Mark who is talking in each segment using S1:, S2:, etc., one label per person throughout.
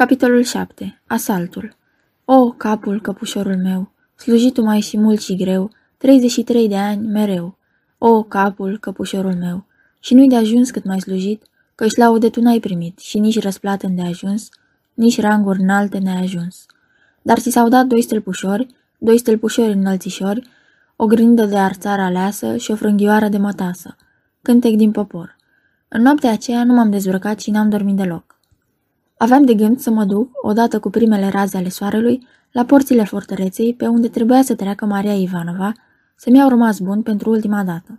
S1: Capitolul 7. Asaltul O, capul, căpușorul meu, slujitul mai și mult și greu, 33 de ani mereu. O, capul, căpușorul meu, și nu-i de ajuns cât mai slujit, căci laude tu n-ai primit și nici răsplată de ajuns, nici ranguri înalte n-ai ajuns. Dar ți s-au dat doi stâlpușori, doi stâlpușori înălțișori, o grindă de arțară aleasă și o frânghioară de mătasă. Cântec din popor. În noaptea aceea nu m-am dezbrăcat și n-am dormit deloc. Aveam de gând să mă duc, odată cu primele raze ale soarelui, la porțile fortăreței, pe unde trebuia să treacă Maria Ivanova, să-mi iau rămas bun pentru ultima dată.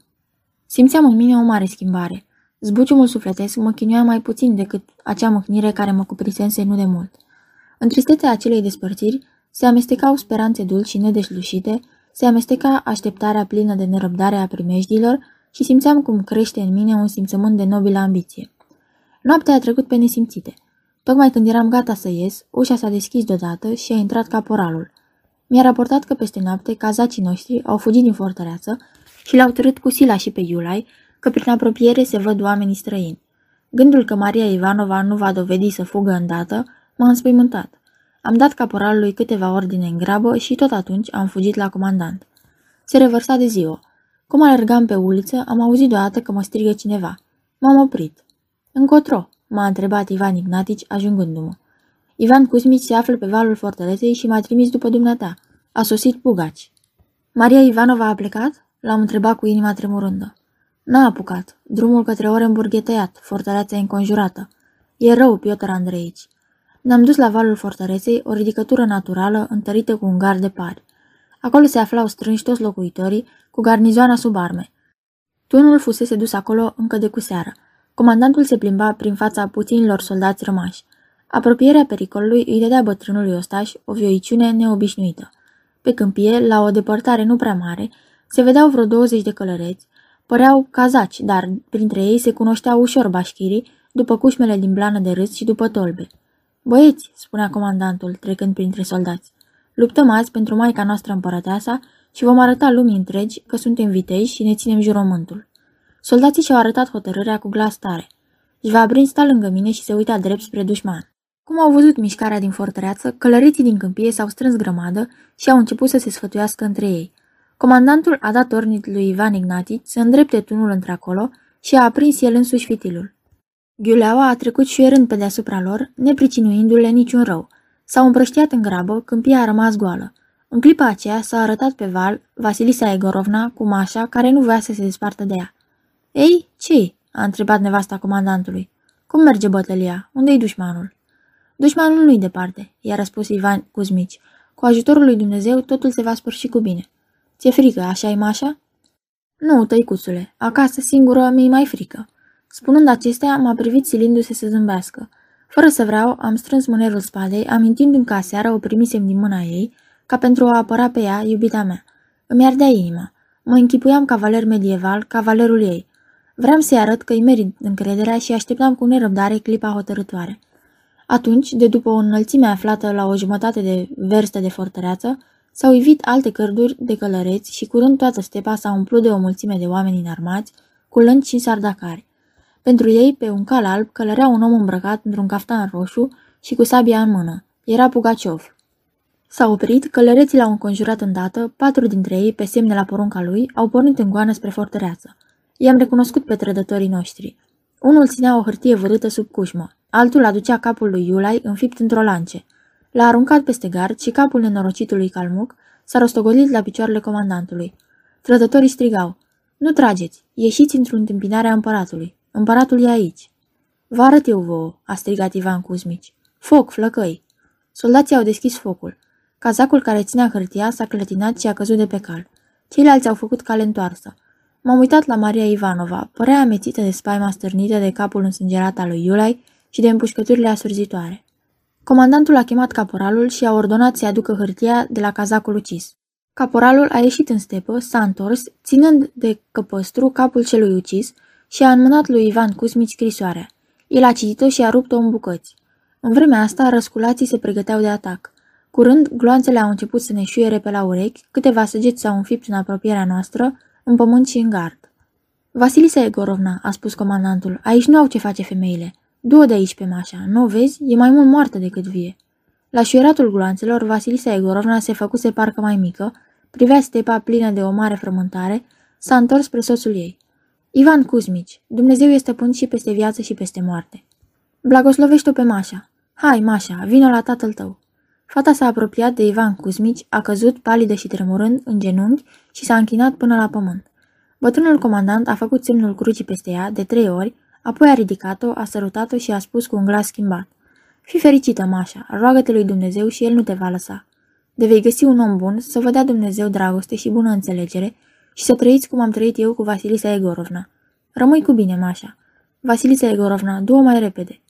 S1: Simțeam în mine o mare schimbare. Zbuciumul sufletesc mă chinuia mai puțin decât acea mâhnire care mă cuprisense nu de mult. În tristețea acelei despărțiri se amestecau speranțe dulci și nedeșlușite, se amesteca așteptarea plină de nerăbdare a primejdilor și simțeam cum crește în mine un simțământ de nobilă ambiție. Noaptea a trecut pe nesimțite. Tocmai când eram gata să ies, ușa s-a deschis deodată și a intrat caporalul. Mi-a raportat că peste noapte cazacii noștri au fugit din fortăreață și l-au târât cu sila și pe Iulai, că prin apropiere se văd oamenii străini. Gândul că Maria Ivanova nu va dovedi să fugă îndată m-a înspăimântat. Am dat caporalului câteva ordine în grabă și tot atunci am fugit la comandant. Se revărsa de ziua. Cum alergam pe uliță, am auzit deodată că mă strigă cineva. M-am oprit. Încotro, m-a întrebat Ivan Ignatici, ajungându-mă. Ivan Cusmici se află pe valul fortăreței și m-a trimis după dumneata. A sosit Pugaci. Maria Ivanova a plecat? L-am întrebat cu inima tremurândă. N-a apucat. Drumul către Orenburg e tăiat, fortăreața e înconjurată. E rău, Piotr Andreici. Ne-am dus la valul fortăreței, o ridicătură naturală, întărită cu un gard de pari. Acolo se aflau strânși toți locuitorii, cu garnizoana sub arme. Tunul fusese dus acolo încă de cu seară. Comandantul se plimba prin fața puținilor soldați rămași. Apropierea pericolului îi dădea bătrânului ostaș o vioiciune neobișnuită. Pe câmpie, la o depărtare nu prea mare, se vedeau vreo 20 de călăreți, păreau cazaci, dar printre ei se cunoșteau ușor bașchirii, după cușmele din blană de râs și după tolbe. Băieți, spunea comandantul, trecând printre soldați, luptăm azi pentru maica noastră împărăteasa și vom arăta lumii întregi că suntem viteji și ne ținem jurământul. Soldații și-au arătat hotărârea cu glas tare. Jvabrin sta lângă mine și se uita drept spre dușman. Cum au văzut mișcarea din fortăreață, călăriții din câmpie s-au strâns grămadă și au început să se sfătuiască între ei. Comandantul a dat ornit lui Ivan Ignatici să îndrepte tunul într-acolo și a aprins el însuși fitilul. Ghiuleaua a trecut șuierând pe deasupra lor, nepricinuindu-le niciun rău. S-au împrăștiat în grabă, câmpia a rămas goală. În clipa aceea s-a arătat pe val Vasilisa Egorovna cu Mașa, care nu voia să se despartă de ea. Ei, ce a întrebat nevasta comandantului. Cum merge bătălia? Unde-i dușmanul? Dușmanul nu-i departe, i-a răspuns Ivan Cuzmici. Cu ajutorul lui Dumnezeu totul se va sfârși cu bine. Ți-e frică, așa-i Mașa? Nu, tăicuțule, acasă singură mi-i mai frică. Spunând acestea, m-a privit silindu-se să zâmbească. Fără să vreau, am strâns mânerul spadei, amintindu-mi că aseară o primisem din mâna ei, ca pentru a apăra pe ea, iubita mea. Îmi ardea inima. Mă închipuiam cavaler medieval, cavalerul ei. Vreau să-i arăt că îi merit încrederea și așteptam cu nerăbdare clipa hotărătoare. Atunci, de după o înălțime aflată la o jumătate de verstă de fortăreață, s-au ivit alte cărduri de călăreți și curând toată stepa s-a umplut de o mulțime de oameni înarmați, cu lânci și sardacari. Pentru ei, pe un cal alb, călărea un om îmbrăcat într-un caftan roșu și cu sabia în mână. Era Pugaciov. S-a oprit, călăreții l-au înconjurat îndată, patru dintre ei, pe semne la porunca lui, au pornit în goană spre fortăreață. I-am recunoscut pe trădătorii noștri. Unul ținea o hârtie vârâtă sub cușmă, altul aducea capul lui Iulai înfipt într-o lance. L-a aruncat peste gard și capul nenorocitului calmuc s-a rostogolit la picioarele comandantului. Trădătorii strigau, Nu trageți, ieșiți într-o întâmpinare a împăratului. Împăratul e aici. Vă arăt eu vouă, a strigat Ivan Cuzmici. Foc, flăcăi! Soldații au deschis focul. Cazacul care ținea hârtia s-a clătinat și a căzut de pe cal. Ceilalți au făcut cale întoarsă. M-am uitat la Maria Ivanova, părea amețită de spaima stârnită de capul însângerat al lui Iulai și de împușcăturile asurzitoare. Comandantul a chemat caporalul și a ordonat să-i aducă hârtia de la cazacul ucis. Caporalul a ieșit în stepă, s-a întors, ținând de căpăstru capul celui ucis și a înmânat lui Ivan Cusmici scrisoarea. El a citit-o și a rupt-o în bucăți. În vremea asta, răsculații se pregăteau de atac. Curând, gloanțele au început să ne șuiere pe la urechi, câteva săgeți s-au înfipt în apropierea noastră, în pământ și în gard. Vasilisa Egorovna, a spus comandantul, aici nu au ce face femeile. Du-o de aici pe Mașa, nu o vezi? E mai mult moartă decât vie. La șuieratul gloanțelor, Vasilisa Egorovna se făcuse parcă mai mică, privea stepa plină de o mare frământare, s-a întors spre soțul ei. Ivan Cuzmici, Dumnezeu este stăpân și peste viață și peste moarte. Blagoslovește-o pe Mașa. Hai, Mașa, vină la tatăl tău. Fata s-a apropiat de Ivan Cuzmici, a căzut, palidă și tremurând, în genunchi și s-a închinat până la pământ. Bătrânul comandant a făcut semnul crucii peste ea de trei ori, apoi a ridicat-o, a sărutat-o și a spus cu un glas schimbat. Fi fericită, Mașa, roagă-te lui Dumnezeu și El nu te va lăsa. De vei găsi un om bun, să vă dea Dumnezeu dragoste și bună înțelegere și să trăiți cum am trăit eu cu Vasilisa Egorovna. Rămâi cu bine, Mașa. Vasilisa Egorovna, du-o mai repede.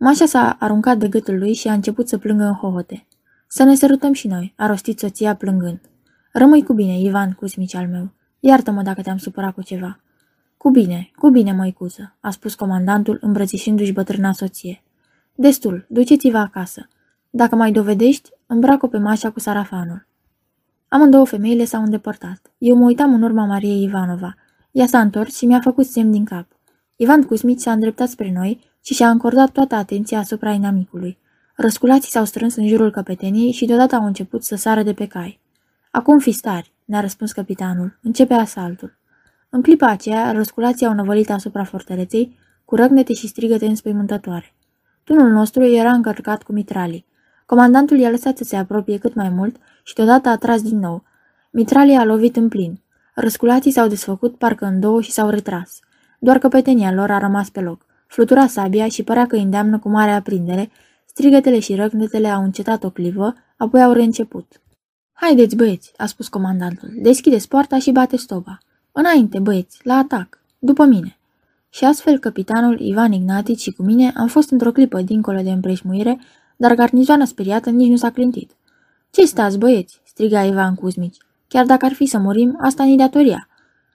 S1: Mașa s-a aruncat de gâtul lui și a început să plângă în hohote. Să ne sărutăm și noi, a rostit soția plângând. Rămâi cu bine, Ivan, cusmici al meu. Iartă-mă dacă te-am supărat cu ceva. Cu bine, cu bine, măicuță, a spus comandantul îmbrățișându-și bătrâna soție. Destul, duceți-vă acasă. Dacă mai dovedești, îmbracă pe mașa cu sarafanul. Amândouă femeile s-au îndepărtat. Eu mă uitam în urma Mariei Ivanova. Ea s-a întors și mi-a făcut semn din cap. Ivan Cusmici s-a îndreptat spre noi și și-a încordat toată atenția asupra inamicului. Răsculații s-au strâns în jurul căpeteniei și deodată au început să sară de pe cai. Acum fi stari, ne-a răspuns capitanul. Începe asaltul. În clipa aceea, răsculații au năvălit asupra fortăreței, cu răgnete și strigăte înspăimântătoare. Tunul nostru era încărcat cu mitralii. Comandantul i-a lăsat să se apropie cât mai mult și deodată a tras din nou. Mitralii a lovit în plin. Răsculații s-au desfăcut parcă în două și s-au retras. Doar căpetenia lor a rămas pe loc. Flutura sabia și părea că îi îndeamnă cu mare aprindere, strigătele și răgnetele au încetat o clivă, apoi au reînceput. Haideți, băieți, a spus comandantul, deschideți poarta și bate stoba. Înainte, băieți, la atac, după mine. Și astfel capitanul Ivan Ignatici și cu mine am fost într-o clipă dincolo de împreșmuire, dar garnizoana speriată nici nu s-a clintit. Ce stați, băieți?" striga Ivan Cuzmici. Chiar dacă ar fi să murim, asta ni datoria."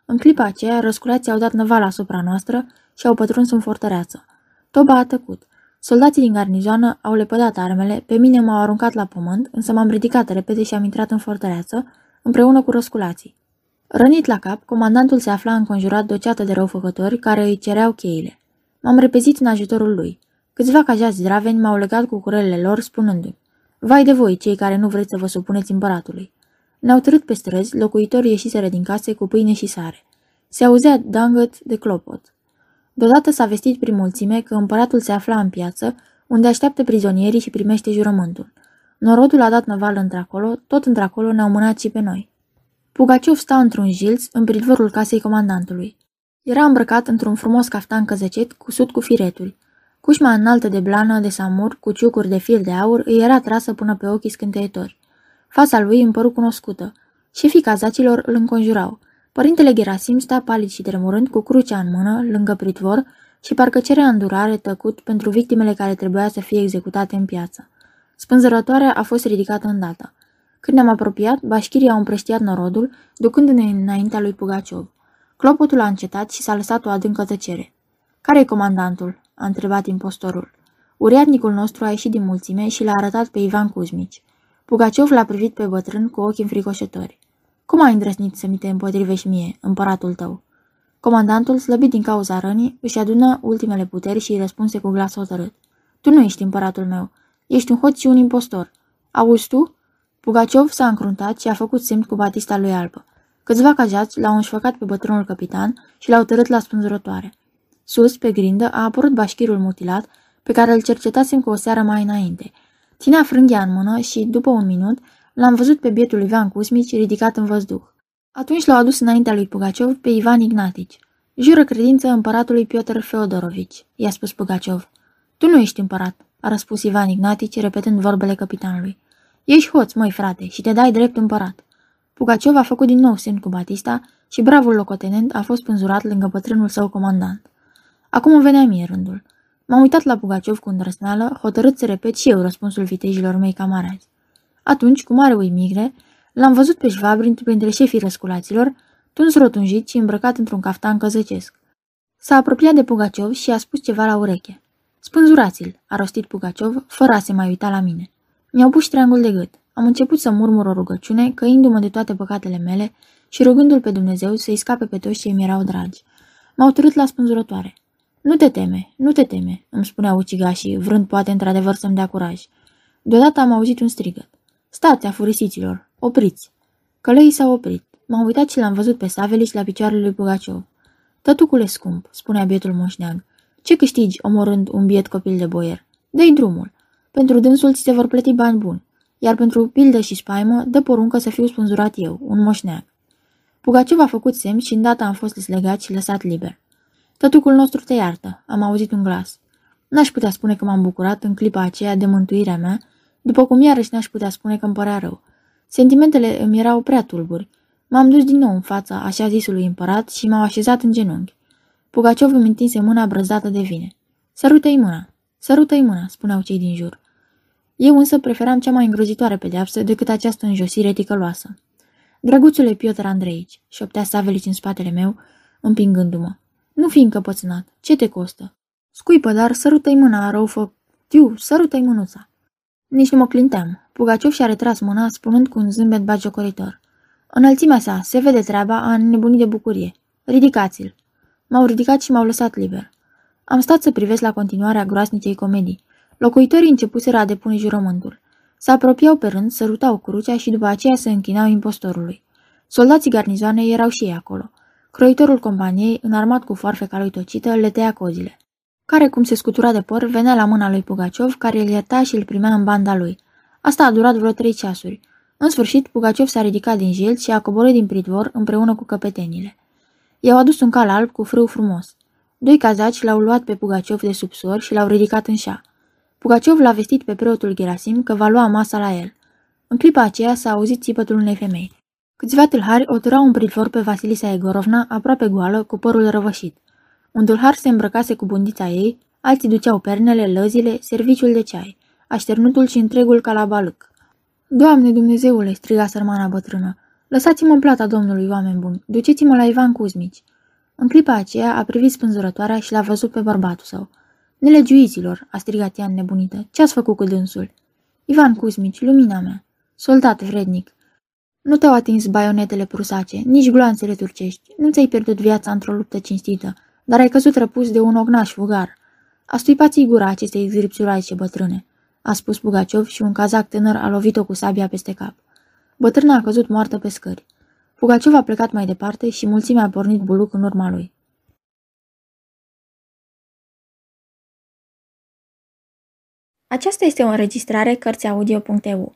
S1: În clipa aceea, răsculații au dat năval asupra noastră și au pătruns în fortăreață. Toba a tăcut. Soldații din garnizoană au lepădat armele, pe mine m-au aruncat la pământ, însă m-am ridicat repede și am intrat în fortăreață, împreună cu răsculații. Rănit la cap, comandantul se afla înconjurat de o ceată de răufăcători care îi cereau cheile. M-am repezit în ajutorul lui. Câțiva cajați zdraveni m-au legat cu curelele lor, spunându-mi, Vai de voi, cei care nu vreți să vă supuneți împăratului. Ne-au târât pe străzi, locuitorii ieșiseră din case cu pâine și sare. Se auzea dangăt de clopot. Deodată s-a vestit prin mulțime că împăratul se afla în piață, unde așteaptă prizonierii și primește jurământul. Norodul a dat năval într-acolo, tot într-acolo ne-au mânat și pe noi. Pugaciov sta într-un jilț în pridvorul casei comandantului. Era îmbrăcat într-un frumos caftan căzăcet cusut cu fireturi. Cușma înaltă de blană de samur cu ciucuri de fir de aur îi era trasă până pe ochii scânteitori. Fața lui îmi păru cunoscută. Șefii cazacilor îl înconjurau. Părintele Gerasim sta palid și tremurând cu crucea în mână, lângă pritvor, și parcă cerea îndurare tăcut pentru victimele care trebuia să fie executate în piață. Spânzărătoarea a fost ridicată îndată. Când ne-am apropiat, bașchirii au împrăștiat norodul, ducându-ne înaintea lui Pugaciov. Clopotul a încetat și s-a lăsat o adâncă tăcere. Care-i comandantul?" a întrebat impostorul. Uriadnicul nostru a ieșit din mulțime și l-a arătat pe Ivan Cuzmici. Pugaciov l-a privit pe bătrân cu ochii înfricoșători. Cum ai îndrăznit să mi te împotrivești mie, împăratul tău?" Comandantul, slăbit din cauza rănii, își adună ultimele puteri și îi răspunse cu glas hotărât. Tu nu ești împăratul meu. Ești un hoț și un impostor. Auzi tu? Pugaciov s-a încruntat și a făcut semn cu batista lui albă. Câțiva cajați l-au înșfăcat pe bătrânul capitan și l-au tărât la spânzurătoare. Sus, pe grindă, a apărut bașchirul mutilat, pe care îl cercetasem cu o seară mai înainte. Ținea frânghia în mână și, după un minut, l-am văzut pe bietul Ivan Cusmici ridicat în văzduh. Atunci l-au adus înaintea lui Pugaciov pe Ivan Ignatici. Jură credință împăratului Piotr Feodorovici, i-a spus Pugaciov. Tu nu ești împărat, a răspuns Ivan Ignatici, repetând vorbele capitanului. Ești hoț, măi frate, și te dai drept împărat. Pugaciov a făcut din nou semn cu Batista și bravul locotenent a fost pânzurat lângă bătrânul său comandant. Acum venea mie rândul. M-am uitat la Pugaciov cu îndrăsneală, hotărât să repet și eu răspunsul vitejilor mei camarazi. Atunci, cu mare uimire, l-am văzut pe Șvabrin printre șefii răsculaților, tuns rotunjit și îmbrăcat într-un caftan căzăcesc. S-a apropiat de Pugaciov și a spus ceva la ureche. Spânzurați-l, a rostit Pugaciov, fără a se mai uita la mine. Mi-au pus triangul de gât. Am început să murmur o rugăciune, căindu-mă de toate păcatele mele și rugându-l pe Dumnezeu să-i scape pe toți cei mi erau dragi. M-au târât la spânzurătoare. Nu te teme, nu te teme, îmi spunea ucigașii, vrând poate într-adevăr să-mi dea curaj. Deodată am auzit un strigăt. Stați, afurisiților, opriți! Călăii s-au oprit. M-am uitat și l-am văzut pe Savelici la picioarele lui Pugaciov. Tătucule scump, spunea bietul moșneag, ce câștigi omorând un biet copil de boier? Dă-i drumul. Pentru dânsul ți se vor plăti bani buni, iar pentru pildă și spaimă dă poruncă să fiu spânzurat eu, un moșneag. Pugaciov a făcut semn și îndată am fost deslegat și lăsat liber. Tătucul nostru te iartă, am auzit un glas. N-aș putea spune că m-am bucurat în clipa aceea de mântuirea mea, după cum iarăși n-aș putea spune că îmi părea rău. Sentimentele îmi erau prea tulburi. M-am dus din nou în fața așa zisului împărat și m-au așezat în genunchi. Pugaciov îmi întinse mâna brăzdată de vine. Sărută-i mâna, sărută-i mâna, spuneau cei din jur. Eu însă preferam cea mai îngrozitoare pedeapsă decât această înjosire ticăloasă. Drăguțule Piotr Andreici, șoptea Savelici în spatele meu, împingându-mă. Nu fi încăpățânat, ce te costă? Scuipă, dar sărută-i mâna, răufă... Tiu, sărută-i mânuța. Nici nu mă clinteam. Pugaciov și-a retras mâna, spunând cu un zâmbet bagiocoritor. Înălțimea sa, se vede treaba, a nebunit de bucurie. Ridicați-l. M-au ridicat și m-au lăsat liber. Am stat să privesc la continuarea groasnicei comedii. Locuitorii începuseră a depune jurământul. Se apropiau pe rând, sărutau crucea și după aceea se închinau impostorului. Soldații garnizoane erau și ei acolo. Croitorul companiei, înarmat cu foarfeca lui tocită, le tăia cozile. Care, cum se scutura de păr, venea la mâna lui Pugaciov, care îl ierta și îl primea în banda lui. Asta a durat vreo trei ceasuri. În sfârșit, Pugaciov s-a ridicat din jil și a coborât din pridvor împreună cu căpetenile. I-au adus un cal alb cu frâu frumos. Doi cazaci l-au luat pe Pugaciov de sub sor și l-au ridicat în șa. Pugaciov l-a vestit pe preotul Gerasim că va lua masa la el. În clipa aceea s-a auzit țipătul unei femei. Câțiva tâlhari o turau un pridvor pe Vasilisa Egorovna, aproape goală, cu părul răvășit. Un tâlhar se îmbrăcase cu bundița ei, alții duceau pernele, lăzile, serviciul de ceai, așternutul și întregul calabalâc. Doamne Dumnezeule, striga sărmana bătrână, lăsați-mă în plata domnului, oameni buni, duceți-mă la Ivan Cuzmici. În clipa aceea a privit spânzurătoarea și l-a văzut pe bărbatul său. Nelegiuiților, a strigat ea nebunită, ce-ați făcut cu dânsul? Ivan Cuzmici, lumina mea. Soldat vrednic. Nu te-au atins baionetele prusace, nici gloanțele turcești. Nu ți-ai pierdut viața într-o luptă cinstită, dar ai căzut răpus de un ognaș fugar. Astuipați-i gura acestei zgripțuraice bătrâne a spus Pugaciov și un cazac tânăr a lovit-o cu sabia peste cap. Bătrâna a căzut moartă pe scări. Pugaciov a plecat mai departe și mulțimea a pornit buluc în urma lui.
S2: Aceasta este o înregistrare Cărțiaudio.eu.